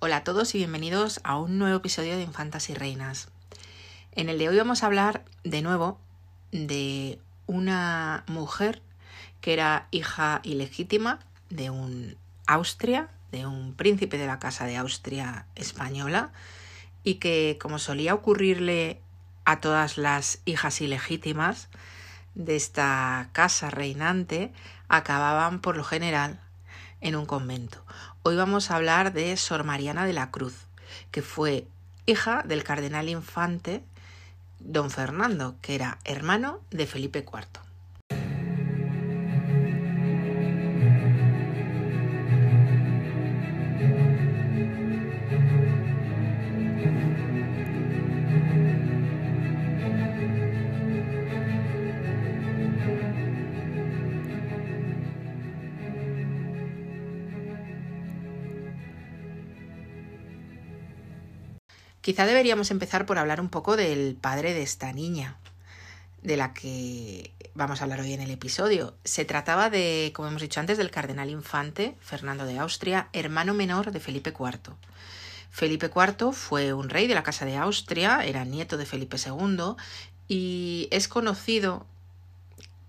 Hola a todos y bienvenidos a un nuevo episodio de Infantas y Reinas. En el de hoy vamos a hablar de nuevo de una mujer que era hija ilegítima de un Austria, de un príncipe de la casa de Austria española, y que, como solía ocurrirle a todas las hijas ilegítimas de esta casa reinante, acababan por lo general en un convento. Hoy vamos a hablar de Sor Mariana de la Cruz, que fue hija del cardenal infante don Fernando, que era hermano de Felipe IV. Quizá deberíamos empezar por hablar un poco del padre de esta niña, de la que vamos a hablar hoy en el episodio. Se trataba de, como hemos dicho antes, del cardenal infante Fernando de Austria, hermano menor de Felipe IV. Felipe IV fue un rey de la Casa de Austria, era nieto de Felipe II y es conocido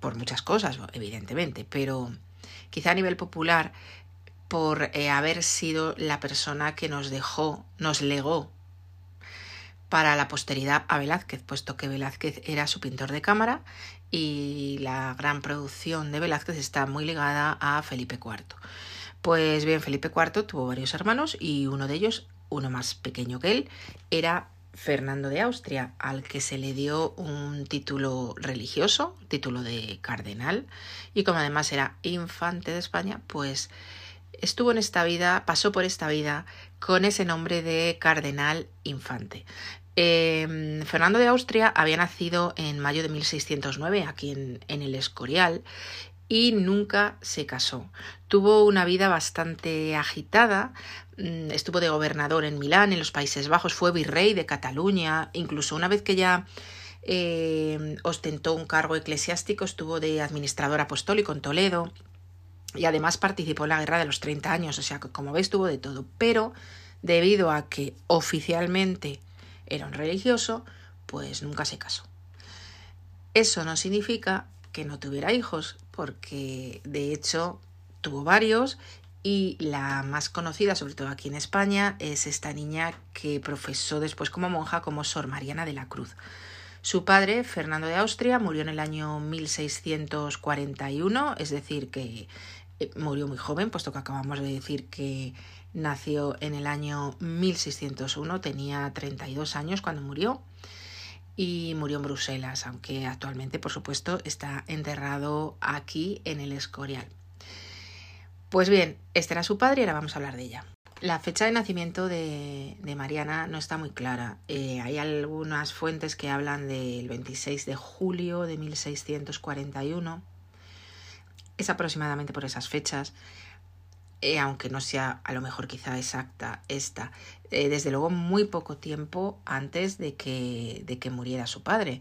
por muchas cosas, evidentemente, pero quizá a nivel popular por eh, haber sido la persona que nos dejó, nos legó para la posteridad a Velázquez, puesto que Velázquez era su pintor de cámara y la gran producción de Velázquez está muy ligada a Felipe IV. Pues bien, Felipe IV tuvo varios hermanos y uno de ellos, uno más pequeño que él, era Fernando de Austria, al que se le dio un título religioso, título de cardenal, y como además era infante de España, pues estuvo en esta vida, pasó por esta vida con ese nombre de cardenal infante. Em, Fernando de Austria había nacido en mayo de 1609 aquí en, el Escorial y nunca se casó. Tuvo una vida bastante agitada, mm, estuvo de gobernador en Milán, en los Países Bajos, fue virrey de Cataluña, incluso una vez que ya eh, ostentó un cargo eclesiástico, estuvo de administrador apostólico en Toledo y además participó en la guerra de los 30 años, o sea que como veis tuvo de todo, pero debido a que oficialmente era un religioso, pues nunca se casó. Eso no significa que no tuviera hijos, porque de hecho tuvo varios y la más conocida, sobre todo aquí en España, es esta niña que profesó después como monja como Sor Mariana de la Cruz. Su padre, Fernando de Austria, murió en el año 1641, es decir, que eh, murió muy joven, puesto que acabamos de decir que Nació en el año 1601, tenía 32 años cuando murió y murió en Bruselas, aunque actualmente, por supuesto, está enterrado aquí en el Escorial. Pues bien, este era su padre y ahora vamos a hablar de ella. La fecha de nacimiento de, Mariana no está muy clara. Eh, hay algunas fuentes que hablan del 26 de julio de 1641. Es aproximadamente por esas fechas. Eh, aunque no sea a lo mejor quizá exacta esta, eh, desde luego muy poco tiempo antes de que, de que muriera su padre.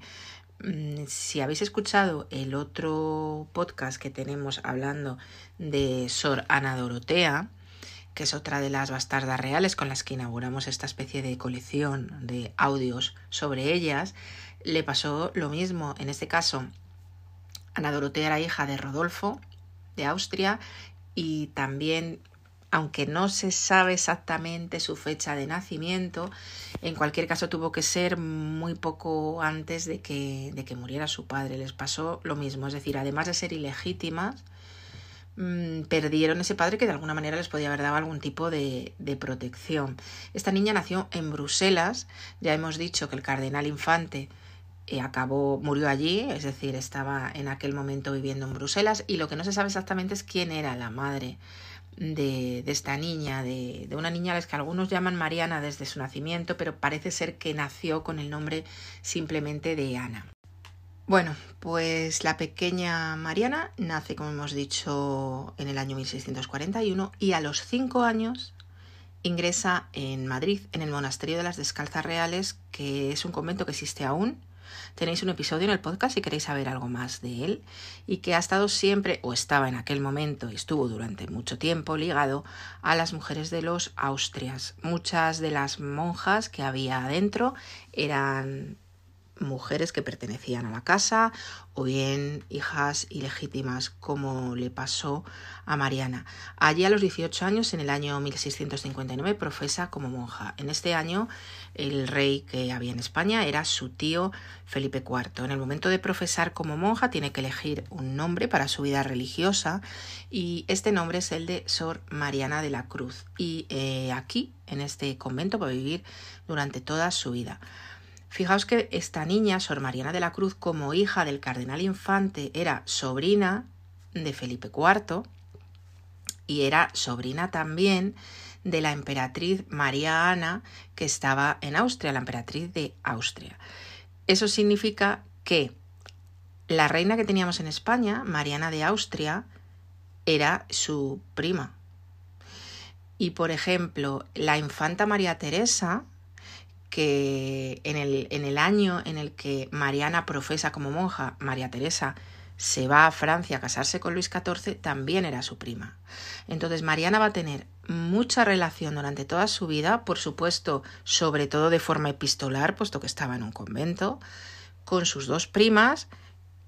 Mm, si habéis escuchado el otro podcast que tenemos hablando de Sor Ana Dorotea, que es otra de las bastardas reales con las que inauguramos esta especie de colección de audios sobre ellas, le pasó lo mismo. En este caso, Ana Dorotea era hija de Rodolfo de Austria y también aunque no se sabe exactamente su fecha de nacimiento, en cualquier caso tuvo que ser muy poco antes de que, de que muriera su padre. Les pasó lo mismo, es decir, además de ser ilegítimas, mmm, perdieron ese padre que de alguna manera les podía haber dado algún tipo de, de protección. Esta niña nació en Bruselas, ya hemos dicho que el cardenal infante acabó, murió allí, es decir, estaba en aquel momento viviendo en Bruselas y lo que no se sabe exactamente es quién era la madre de, esta niña, de, una niña a que algunos llaman Mariana desde su nacimiento, pero parece ser que nació con el nombre simplemente de Ana. Bueno, pues la pequeña Mariana nace, como hemos dicho, en el año 1641 y a los cinco años ingresa en Madrid, en el Monasterio de las Descalzas Reales, que es un convento que existe aún, Tenéis un episodio en el podcast si queréis saber algo más de él y que ha estado siempre, o estaba en aquel momento y estuvo durante mucho tiempo ligado a las mujeres de los Austrias. Muchas de las monjas que había adentro eran mujeres que pertenecían a la casa o bien hijas ilegítimas, como le pasó a Mariana. Allí a los 18 años, en el año 1659, profesa como monja. En este año, el rey que había en España era su tío Felipe IV. En el momento de profesar como monja, tiene que elegir un nombre para su vida religiosa y este nombre es el de Sor Mariana de la Cruz. Y eh, aquí, en este convento, va a vivir durante toda su vida. Fijaos que esta niña, Sor Mariana de la Cruz, como hija del cardenal infante, era sobrina de Felipe IV y era sobrina también de la emperatriz María Ana, que estaba en Austria, la emperatriz de Austria. Eso significa que la reina que teníamos en España, Mariana de Austria, era su prima. Y por ejemplo, la infanta María Teresa, que en el, en el año en el que Mariana profesa como monja, María Teresa se va a Francia a casarse con Luis XIV, también era su prima. Entonces Mariana va a tener mucha relación durante toda su vida, por supuesto, sobre todo de forma epistolar, puesto que estaba en un convento, con sus dos primas,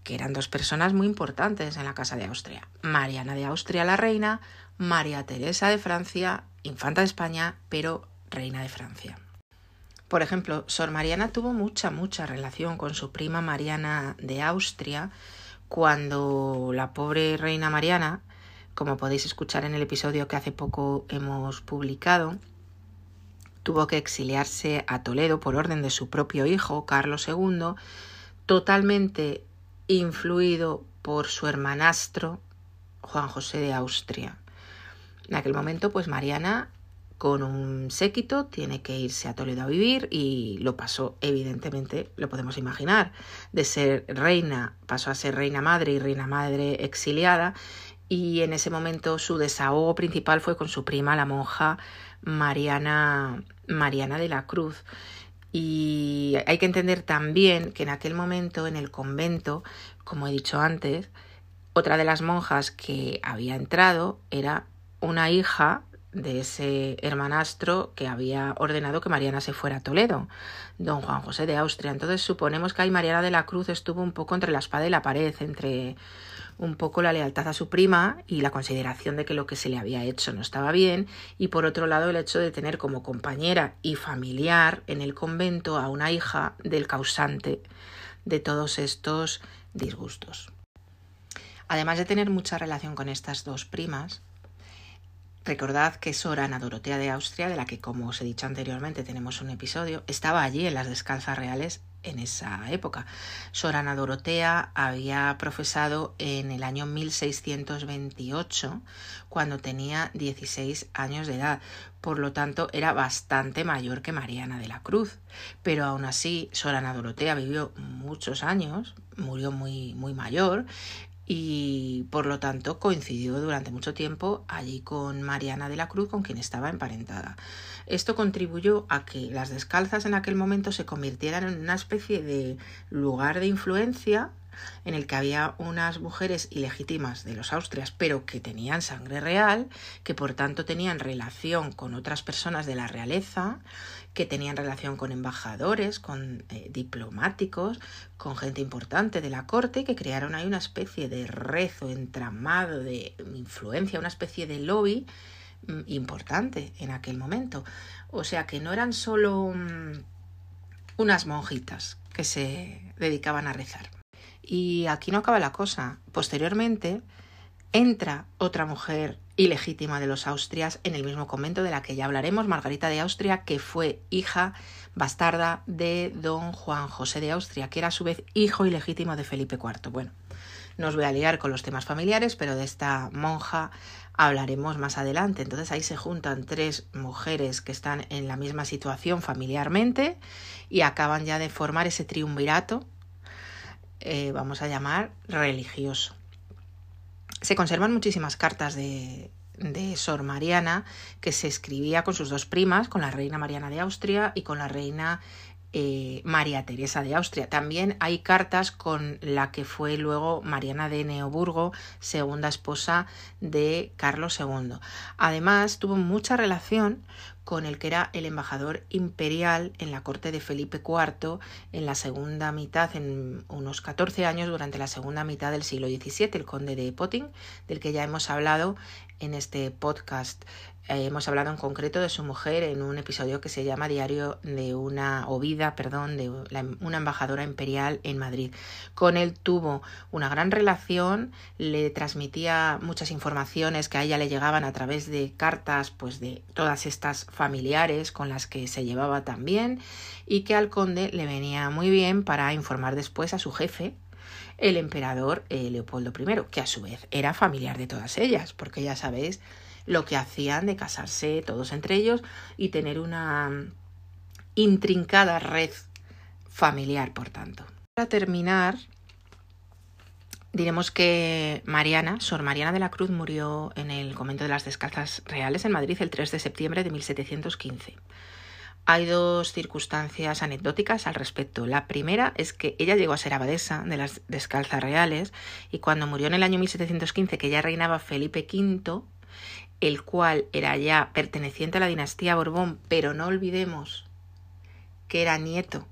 que eran dos personas muy importantes en la Casa de Austria. Mariana de Austria, la reina, María Teresa de Francia, infanta de España, pero reina de Francia. Por ejemplo, Sor Mariana tuvo mucha, mucha relación con su prima Mariana de Austria cuando la pobre reina Mariana, como podéis escuchar en el episodio que hace poco hemos publicado, tuvo que exiliarse a Toledo por orden de su propio hijo, Carlos II, totalmente influido por su hermanastro, Juan José de Austria. En aquel momento, pues Mariana con un séquito, tiene que irse a Toledo a vivir y lo pasó, evidentemente, lo podemos imaginar, de ser reina, pasó a ser reina madre y reina madre exiliada y en ese momento su desahogo principal fue con su prima, la monja Mariana, Mariana de la Cruz. Y hay que entender también que en aquel momento en el convento, como he dicho antes, otra de las monjas que había entrado era una hija de ese hermanastro que había ordenado que Mariana se fuera a Toledo, don Juan José de Austria. Entonces suponemos que ahí Mariana de la Cruz estuvo un poco entre la espada y la pared, entre un poco la lealtad a su prima y la consideración de que lo que se le había hecho no estaba bien, y por otro lado el hecho de tener como compañera y familiar en el convento a una hija del causante de todos estos disgustos. Además de tener mucha relación con estas dos primas, Recordad que Sor Ana Dorotea de Austria, de la que, como os he dicho anteriormente, tenemos un episodio, estaba allí en las descalzas reales en esa época. Sor Ana Dorotea había profesado en el año 1628, cuando tenía 16 años de edad. Por lo tanto, era bastante mayor que Mariana de la Cruz. Pero aún así, Sor Ana Dorotea vivió muchos años, murió muy, muy mayor y por lo tanto coincidió durante mucho tiempo allí con Mariana de la Cruz, con quien estaba emparentada. Esto contribuyó a que las descalzas en aquel momento se convirtieran en una especie de lugar de influencia en el que había unas mujeres ilegítimas de los Austrias, pero que tenían sangre real, que por tanto tenían relación con otras personas de la realeza que tenían relación con embajadores, con eh, diplomáticos, con gente importante de la corte, que crearon ahí una especie de rezo entramado de influencia, una especie de lobby mm, importante en aquel momento. O sea que no eran solo mm, unas monjitas que se dedicaban a rezar. Y aquí no acaba la cosa. Posteriormente entra otra mujer ilegítima de los Austrias en el mismo convento de la que ya hablaremos, Margarita de Austria, que fue hija bastarda de don Juan José de Austria, que era a su vez hijo ilegítimo de Felipe IV. Bueno, no os voy a liar con los temas familiares, pero de esta monja hablaremos más adelante. Entonces ahí se juntan tres mujeres que están en la misma situación familiarmente y acaban ya de formar ese triunvirato, eh, vamos a llamar religioso. Se conservan muchísimas cartas de, de Sor Mariana que se escribía con sus dos primas, con la reina Mariana de Austria y con la reina eh, María Teresa de Austria. También hay cartas con la que fue luego Mariana de Neoburgo, segunda esposa de Carlos II. Además, tuvo mucha relación con el que era el embajador imperial en la corte de Felipe IV en la segunda mitad, en unos 14 años durante la segunda mitad del siglo XVII, el conde de Potting, del que ya hemos hablado en este podcast. Eh, hemos hablado en concreto de su mujer en un episodio que se llama Diario de una o vida, perdón, de una embajadora imperial en Madrid. Con él tuvo una gran relación, le transmitía muchas informaciones que a ella le llegaban a través de cartas, pues de todas estas familiares con las que se llevaba también y que al conde le venía muy bien para informar después a su jefe, el emperador eh, Leopoldo I, que a su vez era familiar de todas ellas, porque ya sabéis lo que hacían de casarse todos entre ellos y tener una intrincada red familiar, por tanto. Para terminar, diremos que Mariana, Sor Mariana de la Cruz, murió en el convento de las Descalzas Reales en Madrid el 3 de septiembre de 1715. Hay dos circunstancias anecdóticas al respecto. La primera es que ella llegó a ser abadesa de las Descalzas Reales y cuando murió en el año 1715, que ya reinaba Felipe V, el cual era ya perteneciente a la dinastía Borbón, pero no olvidemos que era nieto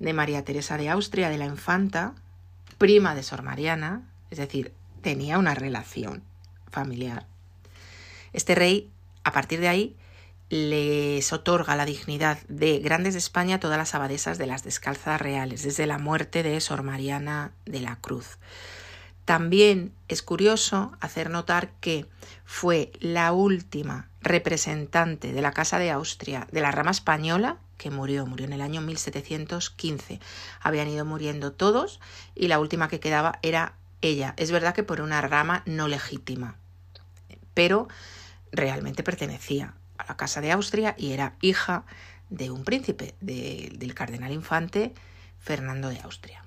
de María Teresa de Austria, de la infanta, prima de Sor Mariana, es decir, tenía una relación familiar. Este rey, a partir de ahí, les otorga la dignidad de grandes de España a todas las abadesas de las descalzas reales, desde la muerte de Sor Mariana de la Cruz. También es curioso hacer notar que fue la última representante de la Casa de Austria de la rama española que murió, murió en el año 1715. Habían ido muriendo todos y la última que quedaba era ella. Es verdad que por una rama no legítima, pero realmente pertenecía a la Casa de Austria y era hija de un príncipe, del cardenal infante Fernando de Austria.